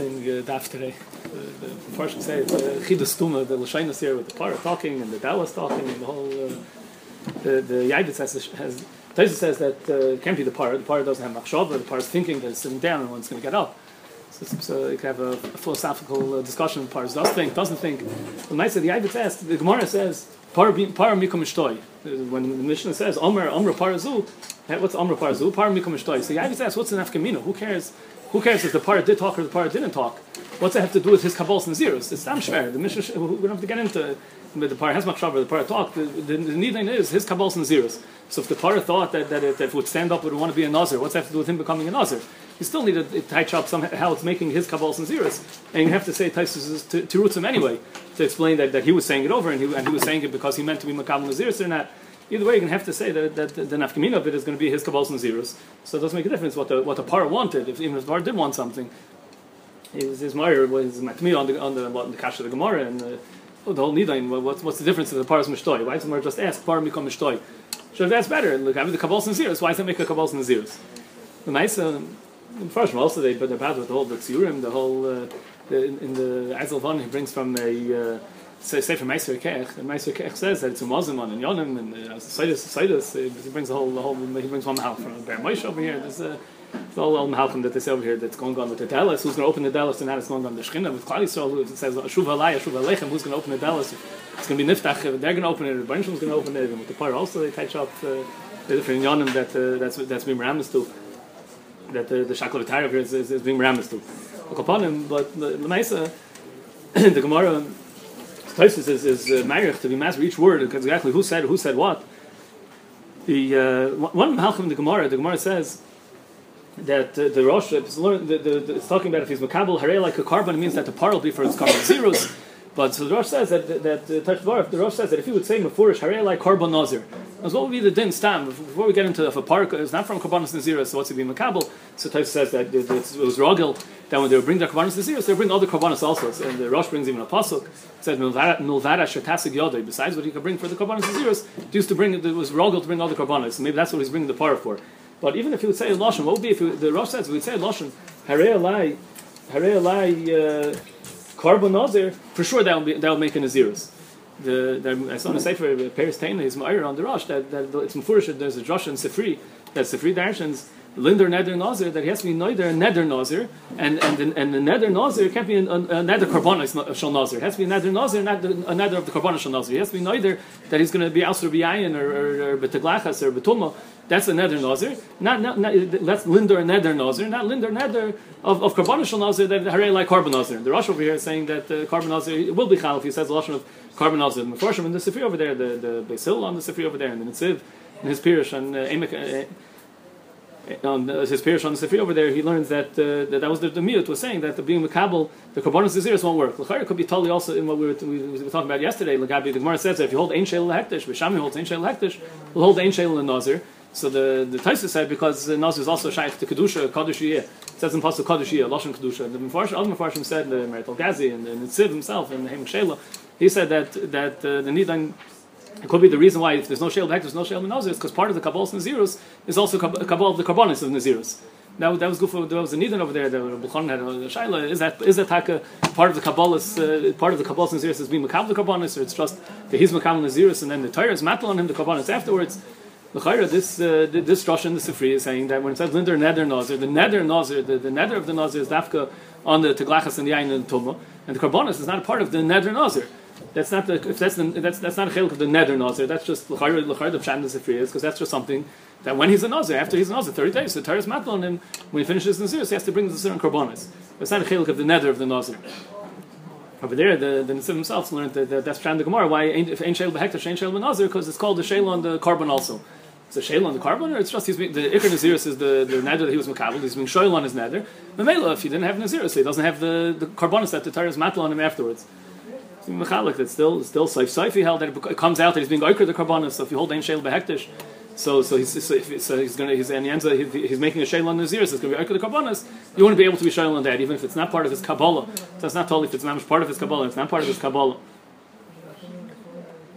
interesting uh, daf today. The, the portion say it's uh, Chidus Tuma, the Lashainus here with the Parah talking and the Dallas talking and the whole. Uh, the the Yidus has has Taisa says that uh, it can't be the Parah. The Parah doesn't have machshava. The Parah is thinking that it's sitting down and it's going to get up. So, so you can have a, a philosophical uh, discussion. Parah does think, doesn't think. The night the Yidus says the Gemara says Parah mikum shtoi. When the Mishnah says Omer Omer Parazu, what's Omer Parazu? Parah mikum shtoi. So the Yidus asks, what's an afkamina? Who cares? Who cares if the parah did talk or the parah didn't talk? What's that have to do with his kabbalas naziros? It's damn schwer. The mission we don't have to get into. It. The parah has machshav, the parah talked. The, the, the needing is his kabbalas naziros. So if the parah thought that, that, it, that it would stand up would want to be a nazir, what's that have to do with him becoming a nazir? You still need to touch up somehow it's making his kabbalas naziros, and you have to say Taisus to, to roots him anyway to explain that, that he was saying it over and he, and he was saying it because he meant to be makabel naziros or not. Either way, you're going to have to say that, that, the nafkamina of it is going to be his kabbalas naziros. So it doesn't make a difference what the what the par wanted. If even if the par did want something, his his meyer was matmi on the on the what, the kash of the gemara and the, oh, the whole nidain. What's what's the difference of the par is mishtoi? Why does the just ask par mikom mishtoi? Sure, that's better. Look, I mean the kabbalas naziros. Why does that make a kabbalas naziros? The nice. Um, First, also they but they're bad with the whole the the whole uh, the, in the Azel he brings from a uh, say, from Meiser Kech, and Meiser Kech says that it's a Muslim on and Yonim, and uh, Sidus, Sidus, he brings the whole, the whole, he brings one mahal from Ber Moshe over here. There's a, the whole Malcolm that they say over here that's going on with the Dallas. Who's going to open the Dallas and now it's going on the Shechina with Klal Yisrael, who says Shuv Alay, Shuv Aleichem. Who's going to open the Dallas? It's going to be Niftach. They're going to open it. The Banishim's going to open it. And with the Par also they touch up uh, the different Yonim that uh, that's that's being Ramis to. That uh, the Shakla V'Tayr over here is, is, is being Ramis to. But the Mesa, the Gemara. Tosis is, is uh, to be master each word because exactly who said who said what. The uh, one in the Gemara, the Gemara says that uh, the Rosh it's, the, the, the, it's talking about if he's makabel harei like a carbon, it means that the par will be for its carbon zeros. But so the Rosh says that that uh, the Rosh says that if he would say mafurish harei like carbon nazir, as what would be the din stam? Before we get into the park is not from karbanis nazir, so what's it be makabel? So Tosis says that it, it was rogel that when they would bring their karbanis nazir, they bring other karbanis also. And the Rosh brings even a pasuk says milvara shetasig yodai. Besides what he could bring for the karbanis naziros, he used to bring it was rogel to bring other karbanis. So maybe that's what he's bringing the par for. But even if he would say lashon, what would be if he, the Rosh says we would say lashon harei alai harei alai. Uh, for sure that would, be that would make a nazirus. The, the I saw in a sefer Paris Taina his ma'ir on the Rosh that, that it's mufurish there's a Josh and Sifri that Sifri Darshans Linder Neder Nazir that he has to be neither Neder Nazir and and and the Neder Nazir can't be a, a, a Neder Karbonis Shal Nazir. It has to be a Neder Nazir, not a Neder of the Karbonis Shal Nazir. He has to be neither that he's going to be Ausar B'Yayin or, or, or B'Teglachas or B'Tumah. That's a Neder Nazir. Not, not, not, that's Linder Neder Nazir, not Linder Neder of, of Karbonis Shal Nazir that Harei like Carbon Nazir. The Rosh over here is saying that uh, Carbon Nazir will be Chal if he says the Lashon of Carbon Nazir. The Mefarshim in the Sifri over there, the, the Basil on the Sifri over there, and the Nitziv in his Pirish and uh, Emek. Uh, on um, his Pirish on the Sifri over there, he learns that uh, that, that was the, the Miyut was saying that the being Makabal, the Karbonis Naziris won't work. L'chayr could be totally also in what we were, we, we were talking about yesterday. L'gabi, the Gemara says that if you hold Ein Shel Hektish, Bishami holds Ein Shel Hektish, we'll hold Ein Shel Nazir. So the the Taisa said because the Nazir is also shaykh to Kedusha, Kaddish It says in Pasuk Kaddish Lashon Kedusha. The Mefarshim, other Mefarshim said, the Merital Gazi and the Nitziv himself and the Hem Shela, he said that that uh, the Nidan it could be the reason why if there's no shale back, there's no shale Nazir, because part of the Kabbalah Nazirus is also Kabbalah of the Karbonis of Nazirus. That, that was good for there was a Nidan over there. The Bukhon had a Shaila. Is that is that taka part of the Kabbalah uh, part of the Kabbalah Nazirus is being Makabal the Karbonis, or it's just the his Makabal Nazirus and then the Torah is matl on him the Karbonis afterwards? This uh, this Rosh in the Sifri is saying that when it says Linder Neder Nazir, the Neder Nazir, the, the Neder of the Nazir is dafka on the Teglachas and the Ayin and the Tumah, and the Karbonis is not a part of the Neder Nazir. That's not the if that's the, that's that's not a chiluk of the Neder Nazir. That's just the Pshat the Sifri is because that's just something that when he's a Nazir, after he's a Nazir, thirty days, the Torah is matl on him. When he finishes the Nazir, he has to bring the certain Karbonis. It's not a chiluk of the Neder of the Nazir. Over there, the the Nesiv himself learned that, that that's Pshat the Gemara. Why if ain't shel behektar, ain't shel Nazir? Because it's called the shel on the carbon also. It's a shayla on the carbon, or it's just he's being, the Iker Naziris is the, the nether that he was makabel, he's being shoyl on his nether. Mamela, if he didn't have Naziris, he doesn't have the, the carbonus that the Torah is matal on him afterwards. It's mechalik, that's still, still saif saif he held that it comes out that he's being Iker the carbonus, so if you hold Ein Shayla Behektish, so so he's so, if, so he's to he's and he ends up, he's making a shayla on Naziris. It's to be Iker the carbonus. You want to be able to be shayla on that, even if it's not part of his kabbalah. So it's not totally if it's not part of his kabbalah. It's not part of his kabbalah.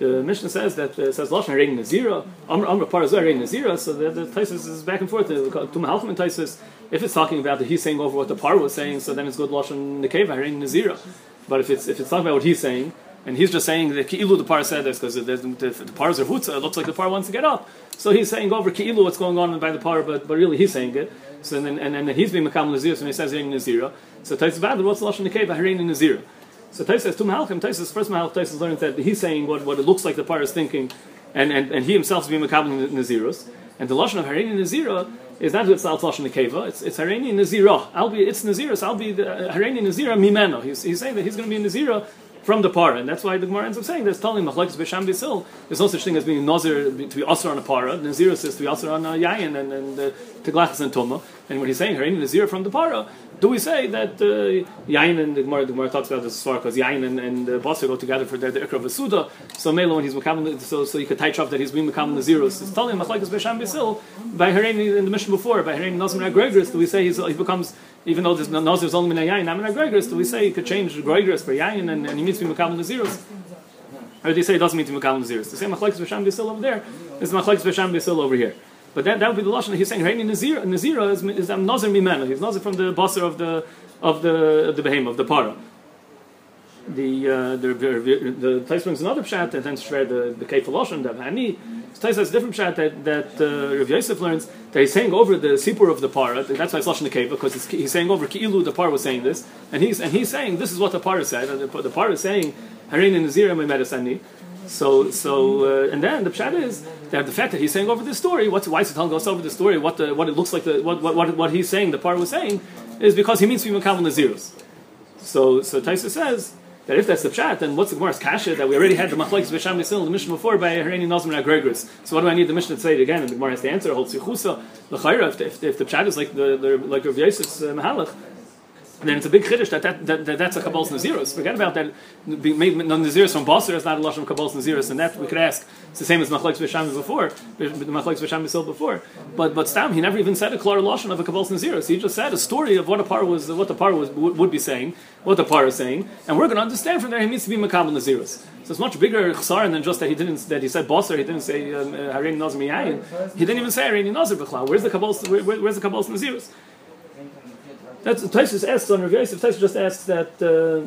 The Mishnah says that uh, says Lashon Harein Nazira, Amr Amr Parazah Harein Nazira. So the, the Taisus is back and forth. To Mahalchim and Taisus, if it's talking about that he's saying over what the Par was saying, so then it's good Lashon Nekeva Harein Nazira. But if it's if it's talking about what he's saying, and he's just saying that Ki'ilu the Par said this because the, the, the Par's are it looks like the Par wants to get up. So he's saying over Ki'ilu what's going on by the Par, but, but really he's saying it. So then, and, then he's being Makam Nazira, so when he says Harein Nazira. So Taisus Bad, what's the Lashon Nekeva Harein Nazira? So Tais says two Mahalchim. Tais first Mahalch Tais learns that he's saying what, what it looks like the par is thinking, and, and, and he himself is being Makabel Nazirus. And the lashon of Harini Nazira is not it's lashon Nekeva. It's it's Harini Nazira. I'll be it's Nazirus. I'll be the uh, Harini Nazira Mimeno. He's, he's saying that he's going to be a Nazira from the par, and that's why the Gemara ends up saying there's telling Machlekes B'Sham B'Sil. There's no such thing as being Nazir to be Asr on a para. Nazirus is to be Asr on a Yayin and and uh, Teglachas and Tuma. And when he's saying Harini Nazira from the para, do we say that uh, Yain and the Gemara, the Gemara talks about this as far because Yain and, and uh, Basar go together for their the Ikra Vasuda. So Mela when he's Makam, so so you could tie off that he's being Makam the zeros. It's telling Machlekes Besham Bisil by Hareni in the mission before by Hareni Nazim Gregorus. Do we say he's, he becomes even though there's Nazir is only Min Yain, Namin Gregorus? Do we say he could change Gregorus for Yain and, and he means to be the zeros? Or do you say it doesn't mean to be the zeros? The same Machlekes Besham Bisil over there is Machlekes Besham Bisil over here. But that, that would be the lashon. He's saying Reini Nazir. Nazira is, is um, Nazir Mimena. He's Nazir from the basar of the of the the behemoth, of the para. The uh, the the, the Tais brings another pshat and then share the the Keif Lashon the Hani. Tais has a different pshat that that uh, Rav Yosef learns that he's saying over the sipur of the para. That's why it's Lashon the Keif because he's saying over Ki'ilu the para was saying this and he's and he's saying this is what the para said. And the, the para is saying Harin and Nazir my medasani. So, so, uh, and then the pshat is that the fact that he's saying over the story, what's why is he telling us over the story? What the, what it looks like, the, what, what, what he's saying, the part was saying, is because he means to be makabel naziros. So, so Taisa says that if that's the pshat, then what's the Gemara's kasha that we already had the machlekes b'sham yisrael the mission before by Hareni Nazim Agregris. So what do I need the mission to say it again? And the Gemara has to answer. Hold sichusa l'chayra. If, if, if the pshat is like the, the like Rav Yosef's uh, mahalach, then it's a big chiddush that, that, that, that that's a kabbalas naziros. Forget about that. Being made no, naziros from basar is not a lashon of kabbalas naziros, and that we could ask. It's the same as machlekes b'sham before, machlekes b'sil before. But but stam he never even said a klar lashon of a kabbalas naziros. He just said a story of what a par was, what the par was would, be saying, what the par is saying, and we're going to understand from there he needs to be makabel naziros. So it's much bigger chsar than just that he didn't that he said basar. He didn't say um, uh, harein nazir miyayin. He didn't even say harein nazir b'chlal. Where's the kabbalas? Where, where's the kabbalas naziros? That's Taisus asks on Rav Yosef. Taisus just asks that uh,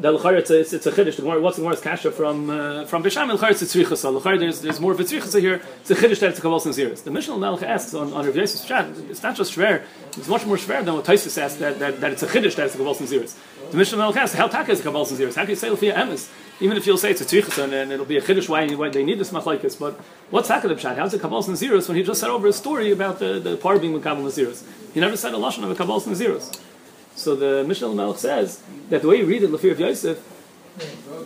that l'chayr it's a it's, it's a chiddush. What's the Gemara's kasha from uh, from Bisham? L'chayr it's a tzrichasa. L'chayr there's there's more of a tzrichasa here. It's a chiddush that it's a kabbalas naziris. The Mishnah Melech asks on, on Rav Yosef's chat. It's not just shver. It's much more shver than what Taisus asks that, that, that it's a chiddush that it's a kabbalas naziris. The Mishnah Melech asks how taka is a kabbalas naziris. How can you say l'fiyah emes? Even if you'll say it's a tzrichasa and, it'll be a chiddush why, why they need this machlekes, but what's taka the pshat? How's it kabbalas naziris when he just said over a story about the the par being with kabbalas naziris? He never said a lashon of a kabbalas naziris. So the Mishnah Melech says that the way you read it, Lafir of Yosef,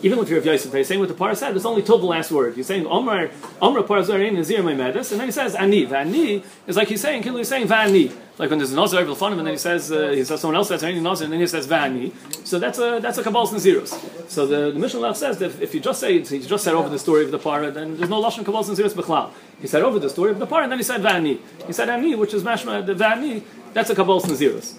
even Lafir of Yosef, they're saying what the par said, it's only till the last word. He's saying Omar Omar Parzarin Nazir Medis, and then he says Ani. Vani is like he's saying, he's saying Vani. Like when there's a Nazir over and then he says uh, he says someone else says any Nazir, and then he says Vani. So that's a that's a Kabbal's Naziros. So the, the Mishnah Melech says that if, you just say he just said over the story of the par, then there's no lashon Kabbal's Naziros Bechlal. He said over the story of the par, and then he said Vani. He said Ani, which is mashma the Vani. That's a Kabbal's Naziros.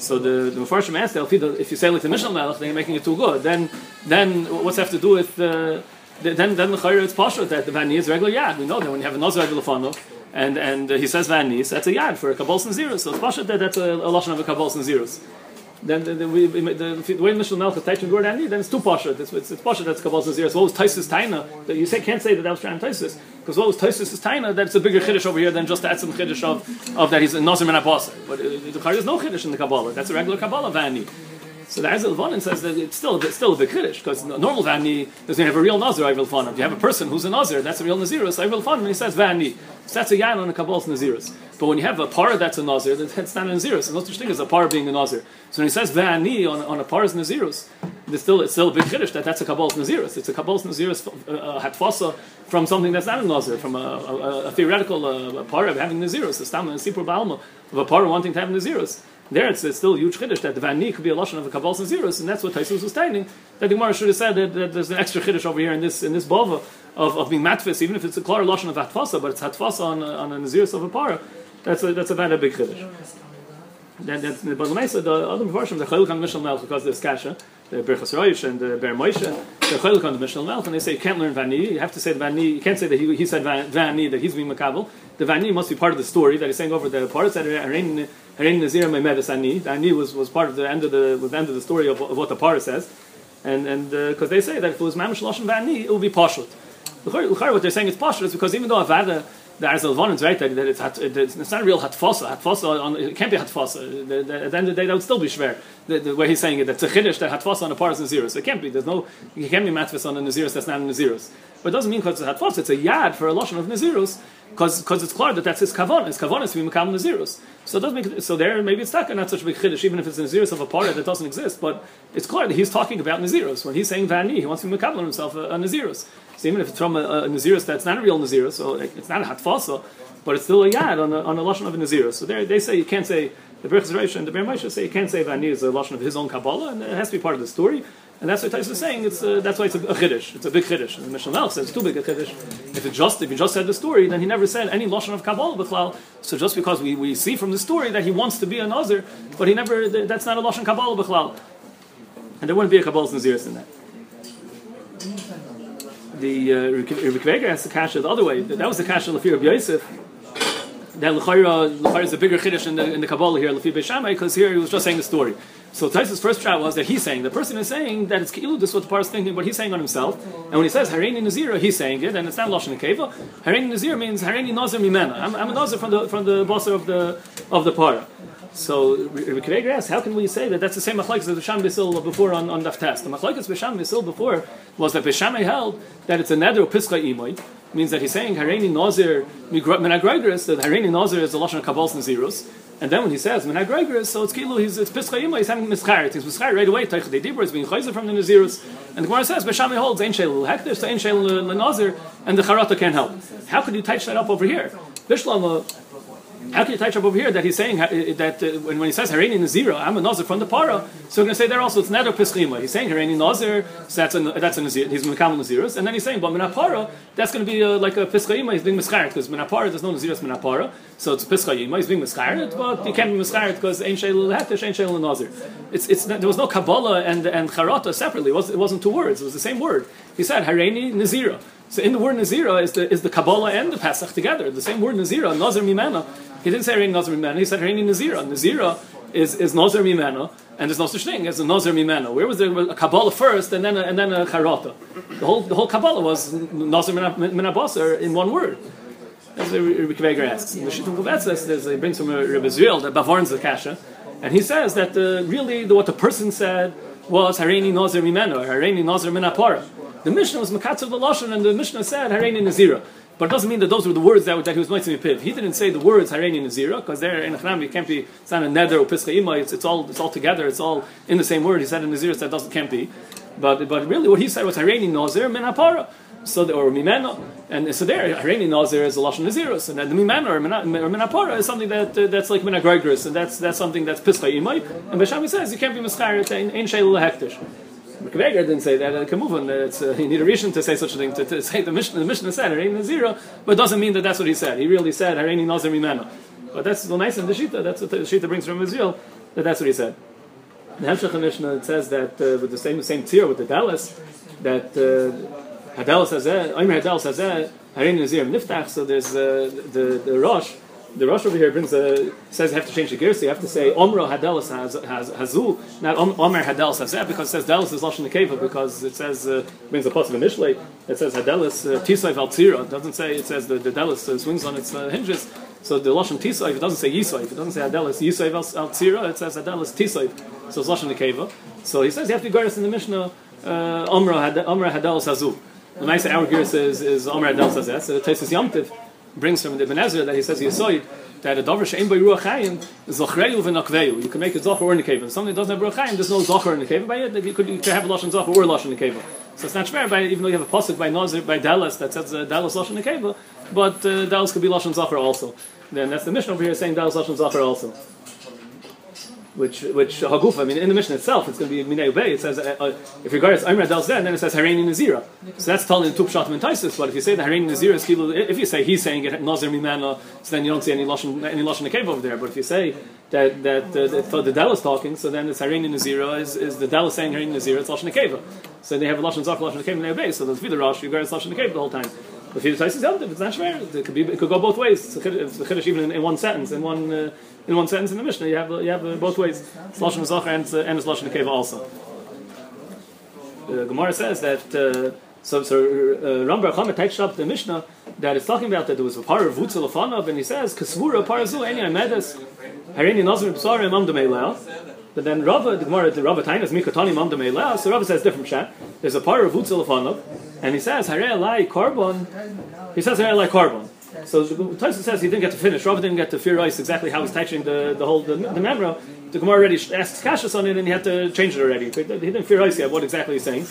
So the the Mepharshim asked if you say like the Mishnah Melech, then you're making it too good. Then then what's have to do with uh, then then the Chayra it's Pasha that the Vani is regular yad. We know that when you have a Nazar Lefano and and uh, he says Vani, so that's a yad for a Kabbalah and zeros. So it's Pasha that that's a, a of a Kabbalah and zeros. Then the, the, the, the, way Mishnah Melech is Taichin Gord Ani, then it's too Pasha. It's, it's, it's Pasha that's Kabbalah and zeros. What was Taisus Taina? You say can't say that that was trying Taisus because what was Taisus Taina that it's a bigger chiddush over here than just the Etzim chiddush of, of that he's a Nazir and Abbas. But uh, the Chayr is no chiddush in the Kabbalah. That's a regular Kabbalah Vani. So the Azel Vanin says that it's still it's still a big kiddush because normal vani doesn't have a real nazir I will If you have a person who's a nazir, that's a real nazirus I will and he says vani. So that's a yan on a kabbal's nazirus. But when you have a par that's a nazir, that's not a nazirus. There's no such thing a par being a nazir. So when he says vani on, on a par's nazirus, it's still it's still a big kiddush that that's a kabbal's nazirus. It's a kabbal's nazirus uh, hatfasa from something that's not a nazir, from a, a, a theoretical uh, par of having nazirus, a stam and sipur balma of a par wanting to have nazirus. There it's, it's, still a huge chiddush that the vani could be a lashon of a kabbalah and zeros, and that's what Taisus was stating. That the Gemara should have said that, that, there's an extra chiddush over here in this in this bova of, of being matfis, even if it's a klar lashon of hatfasa, but it's hatfasa on on a zeros of a para. That's a that's a very big chiddush. Then that's the the other version the Chayil Kan Mishal Melch because there's kasha, the Berchas Roish and the Ber Moshe. they're chaylik on the Mishnah Melch, and they say you can't learn Vani. You have to say the Vani. You can't say that he, he said Vani that he's being makabel. The Vani must be part of the story that he's saying over the part. It said Harein Nazir Memedes Ani. The Ani was, was part of the end of the was the end of the story of, of what the parah says, and and because uh, they say that if it was Mamish Lashon Vani, it would be pashut. What they're saying is pashut is because even though Avada the Arzal is right that, that it's, hat, it's not real hatfosa. Hatfosa on, it can't be hatfosa. The, the, at the end of the day, that would still be shver. The, the way he's saying it, that's a chiddush that hatfosa on a par is naziris. It can't be. There's no. You can't be matfis on a naziris that's not a naziris. But it doesn't mean because it's hatfosa. It's a yad for a lotion of nazirus because it's clear that that's his kavan. His kavan is to be makam nazirus. So it doesn't make so there maybe it's not not such a big chiddush even if it's a nazirus of a part that doesn't exist. But it's clear that he's talking about nazirus when he's saying vani. He wants to be makam himself a, a nazirus. So even if it's from a, a nazirus that's not a real nazirus, so it's not a hatfosa but it's still a yad on a, on a lashon of a nazir. So they say you can't say the Berachas Reish and the Ber Moshe say you can't say Vani is a lashon of his own kabbalah, and it has to be part of the story. And that's what Tais is saying. It's uh, that's why it's a, a chiddush. It's a big chiddush. And the Mishnah says it's too big a chiddush. If it just if he just said the story, then he never said any lashon of kabbalah b'chlal. So just because we, we see from the story that he wants to be a nazir, but he never that's not a lashon kabbalah b'chlal. And there wouldn't be a kabbalah nazir in that the uh, Rikvega has the kasha the other way. That was the kasha of Rabbi Yosef that L'chayra is a bigger chiddush in the, in the Kabbalah here, Lefi Beishamai, because here he was just saying the story. So Taisa's first shot was that he's saying, the person is saying that it's Ki'ilu, this is what the is thinking, but he's saying on himself. And when he says Hareini Nazira, he's saying it, and it's not Lashon Keva. Hareini Nazir means Hareini Nazir Mimena. I'm, I'm a Nazir from the, from the boss of the, of the para. So Rikreger asks, how can we say that that's the same machlekes as Bisham Bisil before on, on Daf Test? The machlekes Bisham Bisil before was that Bisham held that it's a neder piska means that he's saying Hareini Nazir Menagregris, that Hareini Nazir is the Lashon of Kabbal's Nazirus. And then when he says Menagregris, so it's Kilu, he's it's Yima, he's having Mischarit. He's Mischarit right away, Teichad Dibur is being Chayzer from the Nazirus. And the Gemara says, Beshami holds Ein Shel Hektish, Ein Shel Nazir, and the Charata can't help. How could you touch that up over here? Bishlama how can you touch up over here that he's saying that uh, when, when he says Hareini Nazira, I'm a Nazir from the Para, so we're going to say there also it's Neder Pischima. He's saying Hareini Nazir, so that's a, that's a Nazir, he's Mekam Nazirus, and then he's saying, but Minapara, that's going to be uh, like a Pischima, he's being Mischaret, because Minapara, there's no Nazirus Minapara, so it's Pischima, he's being Mischaret, but he can't be Mischaret because Ein Sheil Hetish, Ein Sheil Nazir. It's, it's, there was no Kabbalah and, and Charata separately, it, was, it wasn't two words, it was the same word. He said Hareini Nazira. So in the word Nazira is the, is the Kabbalah and the Pesach together. The same word Nazira, Nazir Mimena. He didn't say Hareini Nazir Mimena, he said Hareini Nazira. Nazira is, is Nazir Mimena, and there's no such thing as a Nazir. Where was there a Kabbalah first and then a, and then a Charata? The whole, the whole Kabbalah was Nazir Minabasar in one word. That's what Rikveger asks. In the Shittah Mekubetzes, he brings from Rebbe Zriel that Bavarn's the Kasha, and he says that uh, really the, what the person said was Hareini Nazir Mimena, or Hareini Nazir. The Mishnah was Makatzav Lashon, and the Mishnah said Hareini Nazira. But it doesn't mean that those were the words that, that he was mitzvah piv. He didn't say the words Hareini Nazira because there in Achnam it can't be it's not a neder or pischa ima. It's, it's all it's all together. It's all in the same word. He said in Nazira that doesn't can't be. But but really what he said was Hareini Nazir min apara. So the, or mimena, and so there Hareini Nazir is a lashon nazirus, and the mimena or minapara is something that uh, that's like minagregris, and that's that's something that's pischa imay. And Bashami says you can't be mischaret in shayla hektish. Mekveger didn't say that. It can move on. It's, uh, you need a reason to say such a thing. To, to say the Mishnah, the Mishnah said Hareini Nazira, but it doesn't mean that that's what he said. He really said Hareini Nazir Mimena. But that's the nice in the Shita. That's what the Shita brings from Israel. That that's what he said. The Hemshech Mishnah says that uh, with the same same tier with the Dallas that uh, Hadelas has Omer Hadelas has Hareini Nazir Niftach. So there's uh, the the Rosh the Rosh over here brings a says you have to change the gear, so you have to say Omra Hadelis has has Hazu, not Omer Hadelis Hazeh, because it says Delis is Lashon Nekeva, because it says uh, brings a possible initially. It says Hadelis uh, Tisayv Al Tzira. It doesn't say it says the, the Delis uh, swings on its uh, hinges. So the Lashon Tisayv, it doesn't say Yisayv. It doesn't say Hadelis Yisayv Al Tzira. It says Hadelis Tisayv. So it's Lashon Nekeva. So he says you have to go in the Mishnah uh, Omra Hadelis Hazu. The nice our gear says is Omer Hadelis Hazeh. So the Taisus Yomtiv brings from the Ezra that he says Yisoid that a davar she'en by ruach chayim is zochreyu v'nakveyu. You can make it zocher or nekeva. Something that doesn't have ruach chayim, there's no zocher in the cave. By it, you could, you could have a lashon zocher or lashon nekeva. So it's not fair. By even though you have a pasuk by Nazir by Dallas that says uh, Dallas lashon nekeva, but uh, Dallas could be lashon zocher also. Then that's the mission over here saying Dallas lashon zocher also. Which which Haguf, I mean, in the mission itself, it's going to be Minei Ubei. It says, uh, uh, if regards Imra Del Zed, then it says Hareini Nazira. So that's telling in Tup Shatim and Taisus. But if you say the Hareini Nazira is if you say he's saying it Nazir Mimana, so then you don't see any Lashon any Lashon the cave over there. But if you say that that uh, the, the Del is talking, so then it's Hareini Nazira is, is the Del is saying Hareini Nazira, it's Lashon Nekeva. So they have Lashon Zach, Lashon Nekeva, Minei Ubei. So there's Vida Rosh, regards Lashon Nekeva the whole time. If Taisus Yom it's not. It could be it could go both ways. It's Chiddush even in, in, one sentence, in one. Uh, in one sentence in the Mishnah. You have you have uh, both ways. It's lashon zacher and uh, and it's lashon nekeva also. The Gemara says that. Uh, so, so uh, Ram Bar Chama takes up the Mishnah that is talking about that there was a par of Vutzel and he says, Kasvura Parazu Eni Amedes, Harini Nazir Psar Imam Demeilel. But then Rava, the Gemara, the Rava Tainas Mikatani Imam Demeilel, so Rava says different chat. There's a par of Vutzel Afanav, and he says, Hare Alai Karbon, he says Hare Alai Karbon. So Tyson says he didn't get to finish. Rava didn't get to fear ice exactly how he's touching the, the whole the, the memra. The Gemara already asked Kashas on it, and he had to change it already. He didn't fear ice yet. What exactly he's saying?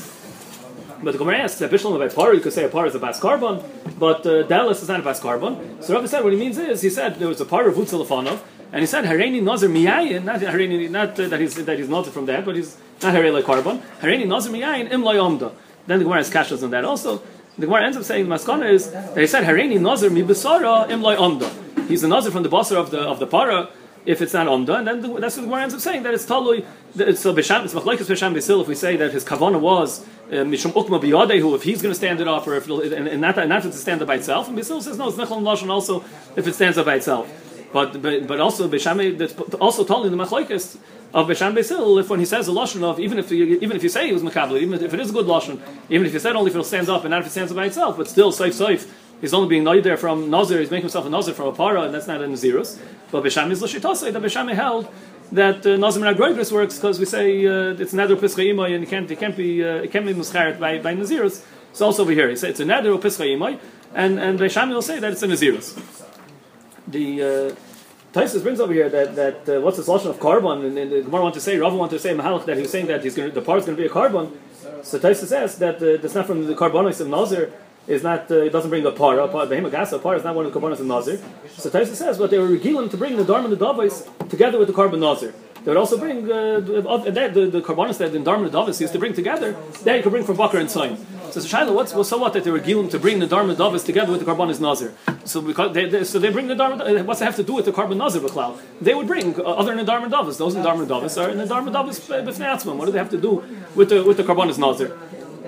But the Gemara asks that Bishlam about par, you could say a par is a bas carbon, but uh, Dallas is not a bas carbon. So Rava said what he means is he said there was a par of Vutzelafanov, and he said Hareni Nazir Miyayin, not Hareni, not uh, that he's that he's noted from that, but he's not Hareli carbon. Hareni Nazir Miyayin Im Loyomda. Then the Gemara has Kashas on that also. The Gemara ends up saying the maskana is that he said Hareni Nazir mi besara im loy omda. He's a Nazir from the basar of the of the para. If it's not omda, and then the, that's what the Gemara ends up saying that it's talui. It's a bisham. It's machlekes bisham besil. If we say that his kavana was uh, mishum ukma biyadehu, if he's going to stand it up, or if and, and not and not to stand up by itself, and besil says no, it's nechol lashon also if it stands up by itself. But but, but also bisham also told in the machlekes of Besham Besil, if when he says a lashon of even if you, even if you say he was makabel, even if it is a good lashon, even if you said only if it stands up and not if it stands up by itself, but still safe safe. He's only being there from Nazir. He's making himself a Nazir from a para, and that's not a Nazirus. But Besham is l'shitosei. That Besham held that uh, Nazir Menagroigris works because we say uh, it's nether pischa imay and it can't it can't be uh, it can't be muscharet by by Nazirus. It's also over here. He says it's a nether pischayimai and and Besham will say that it's a Nazirus. The uh, Taisus brings over here that, that uh, what's the solution of carbon, and, and the Gemara want to say, Rava want to say Mahalach that he's saying that he's going the part is going to be a carbon. So Taisus says that uh, that's not from the carbonis of Nazir, is not uh, it doesn't bring a par. A par, a par is not one of the carbonis of Nazir. So Taisus says, but they were regiling to bring the Dharma and the Davos together with the carbon Nazir. They would also bring uh, the, the, the, carbonis that the Dharma Davos used to bring together. That you could bring from Bakr and Sain. So the Shaila, what's well, so what that they were gilim to bring the Dharma Davis together with the Karbanis Nazir? So because they, they, so they bring the Dharma. What's it have to do with the Carbon Nazir B'klal? They would bring uh, other than the Dharma Davis. Those in Dharma Davis are in the Dharma Davis b'fnei What do they have to do with the with the Karbanis Nazir?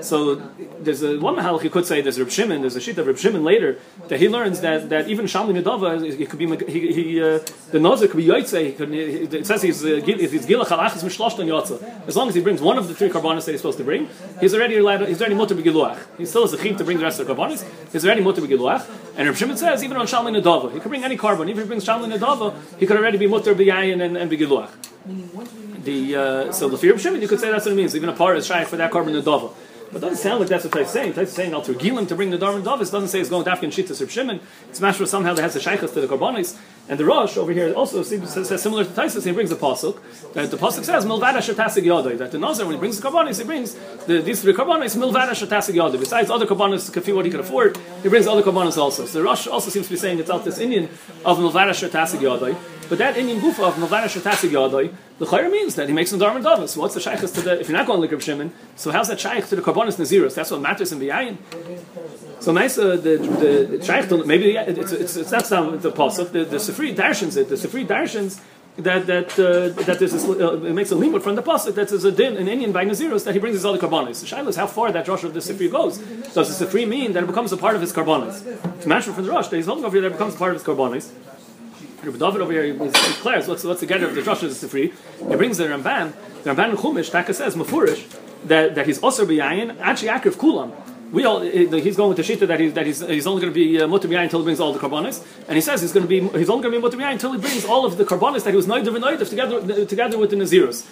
So there's a one mahalach you could say there's Reb Shimon, there's a sheet of Reb Shimon later that he learns that, that even Shalmi Nedava, it could be he, he uh, the Nazir could be Yaitse. It says he's uh, if he's Gilach Halachis Mishloshtan Yotza. As long as he brings one of the three carbonas that he's supposed to bring, he's already allowed. He's already mutter begiluach. He still has a chim to bring the rest of the carbonas. He's already mutter begiluach. And Reb Shimon says even on Shalmi Nedava, he could bring any carbon. Even if he brings Shalmi Nedava, he could already be mutter beyayin and, and begiluach. The uh, so the fear of Shimon, you could say that's what it means. Even a par is shy for that carbon Nedava. But it doesn't sound like that's what Tais saying. Tais is saying Alter Gilim to bring the Darman Davis doesn't say it's going to Afghan Shittas Reb Shimon. It's Mashra somehow that has the Shaykhas to the Karbonis. And the Rosh over here also seems, says, similar to Tais, he brings the Pasuk. That the Pasuk says, Milvada Shatasig Yodai. That the Nazar, when he brings the Karbonis, he brings the, these three Karbonis, Milvada Shatasig Yodai. Besides other Karbonis, Kafi, what he can afford, he brings other Karbonis also. So the Rosh also seems to be saying it's out this Indian of Milvada Shatasig Yodai. But that Indian goof of Milvada Shatasig Yodai, the Chayr means that he makes them Darman Davis. What's the Shaykhas to the, if you're not going to Reb Shimon, so how's that Shaykh to the Karbonis Naziris? That's what matters in Biyayin. So nice, uh, the the, Shaykh, maybe it's, it's, it's, not the Pasuk, the, the Sifri Darshans it, the Sifri Darshans, that that uh, that there's uh, it makes a limit from the pasuk that there's a din an Indian by Naziros that he brings his other carbonis. The shaila is how far that Rosh of the Sifri goes. Does the Sifri mean that it becomes a part of his carbonis? It's mentioned from the Rosh that he's holding over here that becomes part of his carbonis. David over here declares what's what's the get of the of the Sifri. He brings the Ramban. The Ramban in Chumash Taka says Mafurish that that he's also beyayin actually akriv kulam we all, eh, eh, he's going with the shita that he's, that he's, he's only going to be eh, uh, mutter until he brings all the carbonis, and he says he's going to be he's only going to be mutter until he brings all of the carbonis that he was noidav and noidav together together with the nazirus.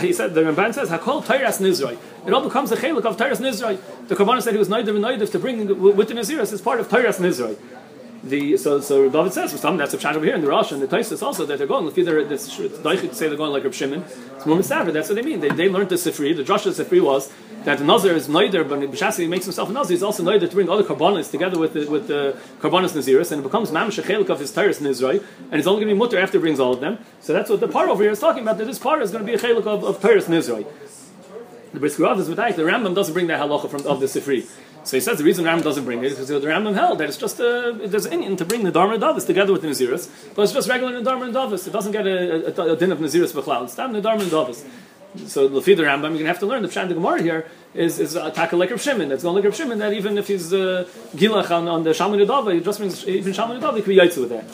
he said the Ramban says hakol tayras nizroi. It all becomes a chelik of tayras nizroi. The carbonis that he was noidav and noidav to bring with the nazirus is part of tayras nizroi. The so so David says for some that's a pshat over here in the Rosh and the Taisus also that they're going if either this say they're going like Reb Shimon it's more misaver that's what they mean. They, they learned the Sifri the Josh Sifri was that the Nazir is neither but B'shasi makes himself a Nazir he's also neither to bring other carbonas together with the, with the carbonas Naziris and it becomes mamish chelik of his tyrus Nizrai and it's only going to be mutter after he brings all of them. So that's what the part over here is talking about that this part is going to be a chelik of, of tyrus Nizrai the Bris is with that, the Rambam doesn't bring that halacha from of the Sifri so he says the reason Rambam doesn't bring it is because the Rambam held that it's just a, there's an Indian to bring the Dharma and Davis together with the Naziris, but it's just regular Dharma and Davis. It doesn't get a, a, a din of Naziris Bechlal. It's not the Dharma and Davis. So the the Rambam, you're going to have to learn the Pshat Gemara here is is a taka like Rav Shimon. It's going like Rav Shimon that even if he's uh, gilach on, on the Shalman Yudava, he just brings even Shalman Yudava, he can be yaitzu with that.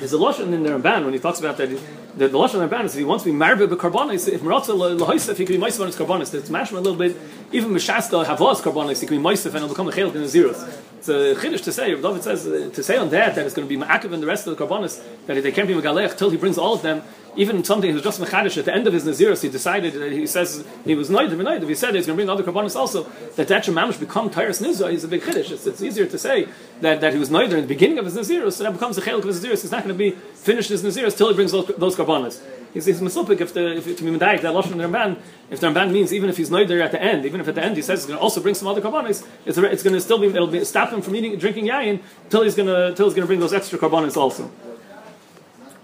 There's a lashon in the Ramban when he talks about that. The, the lashon in the Ramban is he wants to be married with karbonis. If maratza lahoisef, he can be ma'isef on his karbonis. It's mashma a little bit. Even mishasta havas karbonis, he can be ma'isef and it'll become a chelik in the zeros. It's a chiddush to say. David says uh, to say on that that it's going to be ma'akiv and the rest of the karbonis that they can't be megalech till he brings all of them even something who's just mechadish at the end of his nazirus, he decided that he says he was noidim and He said he's going to bring other karbanis also. That that should mamish become tyrus nizra is a big chiddush. It's, it's, easier to say that, that he was noidim in the beginning of his nazirus, so that becomes a chelik of his nazirus. He's not going to be finished his nazirus till he brings those, those karbanis. He's, he's masupik if the if to be medayik that lashon Ramban if the Ramban means even if he's noider at the end, even if at the end he says he's going to also bring some other karbanis, it's, it's going to still be it'll be stop him from eating drinking yayin till he's going to till he's going to bring those extra karbanis also.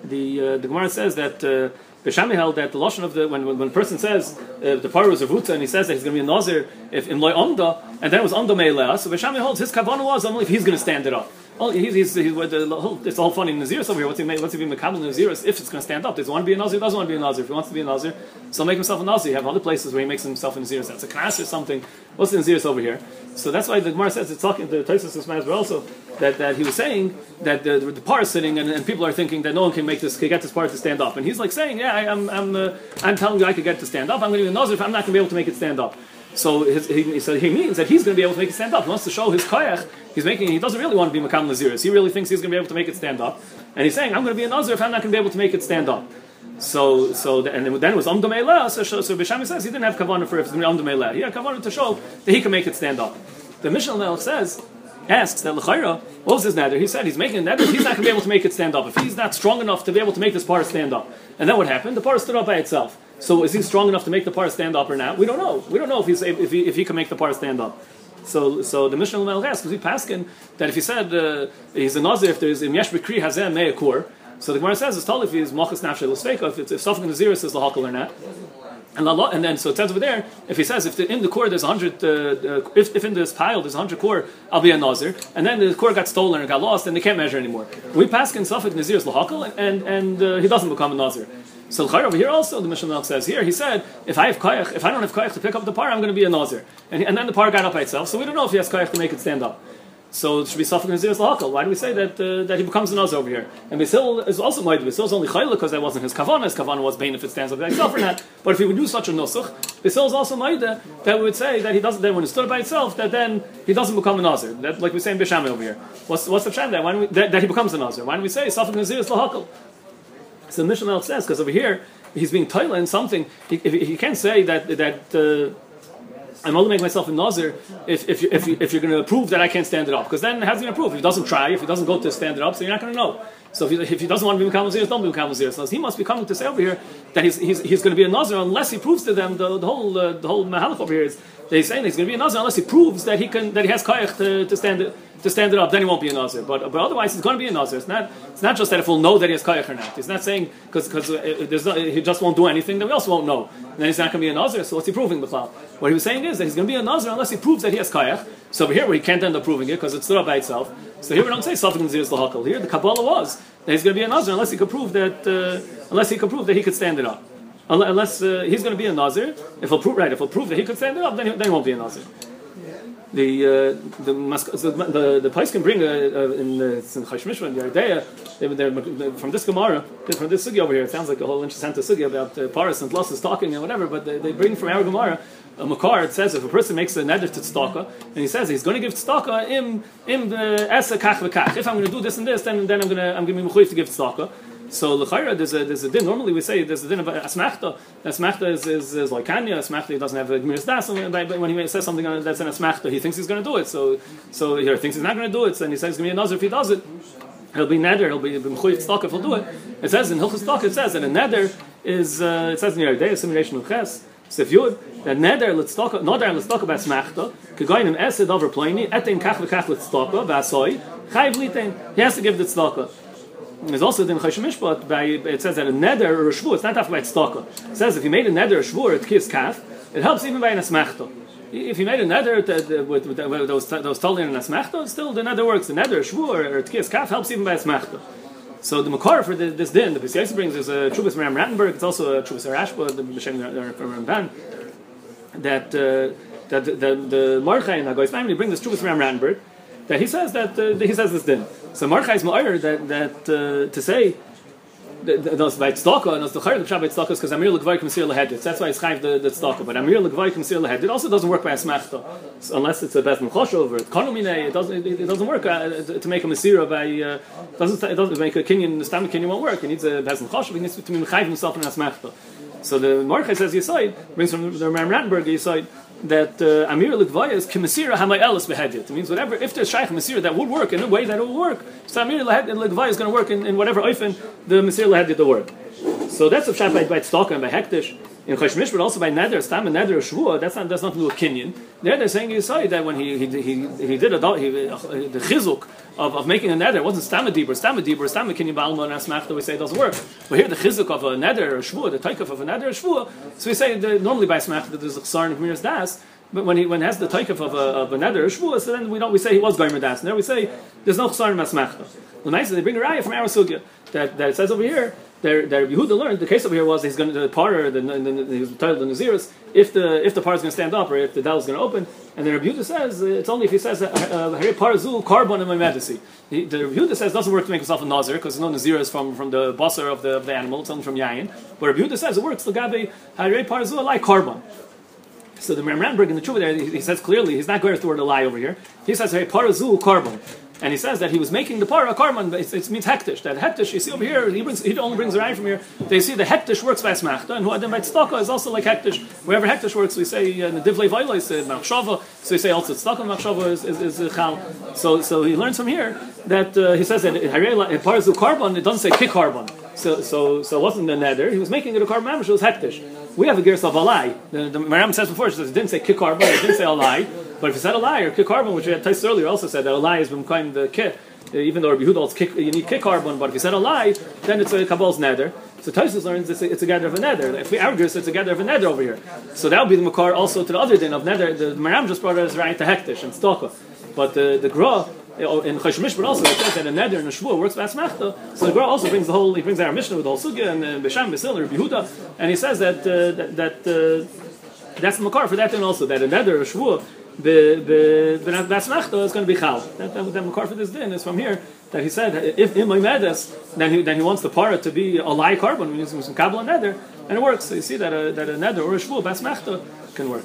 The uh, the Gemara says that. Uh, held that the lashon of the when, when, when a person says uh, the parah was a vuta and he says that he's going to be a nazir if in loy onda and then it was onda meilea, so Bishami holds his kavanah was only if he's going to stand it up. Oh, he's, he's, he's, the whole, it's all funny in Naziris over here. What's he, what's he be Makabal Naziris if it's going to stand up? Does he want to be a Nazir? Doesn't want to be a Nazir. If he wants to be a Nazir, so make himself a Nazir. You have other places where he makes himself a Naziris. That's a class or something. What's the Naziris over here? So that's why the Gemara says it's talking to Tosis as well also that, that he was saying that the, the, the par is sitting and, and, people are thinking that no one can make this can get this part to stand up. And he's like saying, yeah, I, am I'm, I'm, uh, I'm telling you I could get it to stand up. I'm going to be a Nazir if I'm not going to be able to make it stand up. So, his, he, so he means that he's going to be able to make it stand up. He wants to show his koyach. He's making. He doesn't really want to be makam laziris. He really thinks he's going to be able to make it stand up. And he's saying, "I'm going to be a nazir if I'm not going to be able to make it stand up." So, so and then it was Amdom So, so Bishami says he didn't have kavanah for if it's going He had kavanah to show that he can make it stand up. The Mishnah Melech says asks that L'chayra, what was his nether? He said he's making a nether, he's not going to be able to make it stand up. If he's not strong enough to be able to make this part stand up. And then what happened? The part stood up by itself. So is he strong enough to make the par stand up or not? We don't know. We don't know if he's if he, if he can make the par stand up. So so the Mishnah Lamel asks we paskin that if he said uh, he's a nazir if there's im yesh b'kri hazeh me'akur. So the Gemara says it's if he's machas nafshe l'sfeika if it's if something nazir says lahakal or not. And, and then, so it says over there, if he says, if the, in the core there's 100, uh, uh, if, if in this pile there's 100 core, I'll be a Nazir. And then the core got stolen or got lost, and they can't measure anymore. We pass in Suffolk Nazir is Lahakal, and, and uh, he doesn't become a Nazir. So over here also, the Mishnah says here, he said, if I have koyach, if I don't have koyach to pick up the par, I'm going to be a nazir. And, and then the par got up by itself, so we don't know if he has koyach to make it stand up. So it should be Safak Naziris Lahakal. Why do we say that uh, that he becomes a Nazir over here? And Basil is also Moed. Basil is only Chayla because that wasn't his Kavanah. His Kavanah was Bain if it stands up by itself or not. But if he would do such a Nusach, Basil is also Moed that we would say that he doesn't, that when it stood by itself, that then he doesn't become a Nazir. That, like we say in Bisham over here. What's, what's the Pshat that, why we, that, that he becomes a Nazir? Why don't we say Safak Naziris Lahakal? So the Mishnah says, because over here, he's being toilet in something, he, he, can't say that that uh, I'm only making myself a nazir if, if, you, if, you, if you're going to prove that I can't stand it up. Because then how's he going to prove? If he doesn't try, if he doesn't go to stand it up, so you're not going to know. So if he, if he doesn't want to be Mekam Nazir, don't be Mekam Nazir. So he must be coming to say over here that he's, he's, he's going to be a nazir unless he proves to them the, the whole uh, the whole mahalach over here is they're saying he's going to be a nazir unless he proves that he can that he has koyach to, to stand it to stand it up, then he won't be a Nazir. But, but otherwise, he's going to be a Nazir. It's not, it's not just that if we'll know that he has Kayach or not. He's not saying, because uh, he just won't do anything, then we also won't know. And then he's not going to be a Nazir, so what's he proving, B'chal? What he was saying is that he's going to be a Nazir unless he proves that he has Kayach. So over here, he can't end up proving it, because it stood up by itself. So here we don't say Safik Nazir is Lahakal. Here, the Kabbalah was that he's going to be a Nazir unless he could prove that, uh, unless he could prove that he could stand it up. Unless uh, he's going to be a Nazir, if he'll prove, right, if he'll prove that he could stand it up, then he, then he won't be a Nazir the uh, the so the the place can bring a, a, in the idea they, they're, from this Gemara from this sugi over here. It sounds like a whole interesting sugi about uh, Paris and Los is talking and whatever. But they, they bring from our Gemara a makar. It says if a person makes a neder to tzedakah and he says he's going to give tzedakah im im the esa kach. If I'm going to do this and this, then then I'm going to I'm going to be to give tzedakah. So l'chayra, there's a there's a din. Normally we say there's a din of asmachta. Asmachta is is, is like kanya. Asmachta doesn't have a gemiris das. But when he says something that's an asmachta, he thinks he's going to do it. So so here thinks he's not going to do it. So and he says going to be a nazir if he does it. He'll be neder. He'll be b'mchuy stock if he'll do it. It says in hilchos stock. It says that a neder is uh, it says in day assimilation of ches. So if you would, that neder let's talk neder let's talk about smachta. Kegoyim esed over pliny etin kach v'kach let's talk v'asoy chayv litin. He has to give the tzedakah. There's also the Choshen Mishpat, by, it says that a neder or a it's not talking about tzedakah. It says if you made a neder or a at kiss kaf, it helps even by an asmachta. If you made a neder that, with, with, those, those told in an still the neder works. The neder, shvur, or kiss kaf helps even by asmachta. So the makar for the, this din, the Bisiyaisi brings is a Trubas Ram Rattenberg, it's also a Trubas Arashba, the B'Shem Ramban, that uh, that the, the, the Marchai and Hagoy's family bring this Trubas Ram Rattenberg, that he says that uh, he says this din. So Marchai is ma'ir that that uh, to say those by tzedakah and those the chayr the pshat by tzedakah because Amir legvay kamsir lehedit. That's why it's chayv the the tzedakah. But Amir legvay kamsir lehedit it also doesn't work by asmachta unless it's a bezman choshev or konomine. It doesn't it, doesn't work uh, to make a masira by uh, doesn't it doesn't make a kinyan the stomach kinyan won't work. It needs a bezman choshev. He needs to be chayv himself in asmachta. So the Marchai says Yisoid brings from the Ram Rattenberg Yisoid that Amir uh, Amir Likvaya is Kimasira Hamay Elis Behedit. It means whatever, if there's Shaykh Masira that would work in a way that it will work, so Amir Likvaya is going to work in, in whatever Oifen the Masir Lahedit will work. So that's a Pshat by, Tzedakah and by Hektish. In Chashmish, but also by Neder, Stam and Neder, Shvua, that's not, that's not with Kenyan. There they're saying Yisai that when he, he, he, he did a, he, the chizuk of, of making a Neder, it wasn't Stam a Dibur, Stam a Dibur, Stam a Kenyan Balma and Asmach that we say doesn't work. But here the chizuk of a Neder or Shvua, the taikaf of a Neder or Shvua, so we say normally by Asmach that there's a Ksar of Miras Das, but when he when he has the taikaf of a, of a neder so then we don't we say he was gomer das. And there we say there's no chsar masmachta. The nice they bring a raya from our that, that it says over here that, that Yehuda learned the case over here was he's going to the par the, the, the, he was titled the Naziris if the if the par is going to stand up or if the dell is going to open and then Rabbi Yehuda says uh, it's only if he says Harry Parzul carbon in my medicine. The Yehuda says it doesn't work to make himself a Nazir because no Nazir is from from the basar of the, of the animal it's only from yayin. But Yehuda says it works. the Lagabe Harry Parzul like carbon. So the Ramranberg in the Tshuva there, he says clearly, he's not going to the word a lie over here. He says, hey, parazul carbon. And he says that he was making the para carbon, it, it means hektish. That hektish, you see over here, he, brings, he only brings a from here. They see the hektish works by smachta, and who adam tzedakah is also like hektish. Wherever hektish works, we say uh, the divlei vayla, is machshava. So we say also tzedakah machshava is, is, is chal. So, so he learns from here that uh, he says that parazul carbon, it doesn't say kick carbon. So, so, so it wasn't a nether. He was making it a carbon mamish. It was hektish. We have a gersa of alai. The, the Maram says before, she says it didn't say kick carbon, it didn't say alai. But if you said alai or kick carbon, which we had tasted earlier, also said that alai has been kind of the kit. Uh, even though Rabbi Yehuda kick, you need kick carbon, but if you said alai, then it's a kabbal's nether. So Taisus learns it's a, it's a gather of a nether. If we argue, it's a gather of a nether over here. So that would be the makar also to the other din of nether. The, the Maram just brought us right to hektish and stalker. But the, the Gra, in Chashmish, but also it says that a neder and a shvur works by asmachta. So the Gra also brings the whole, he brings our Mishnah with the whole sugya and uh, Bisham, Basil, Rabbi Yehuda, and he says that uh, that, that uh, that's the makar for that thing also that a neder, a shvur, the the asmachta is going to be chal. That, that, that makar for this din is from here that he said if in my medes, then he then he wants the para to be a lie carbon, we use some kabbalah neder, and it works. So you see that a, that a neder or a shvur basmachta can work.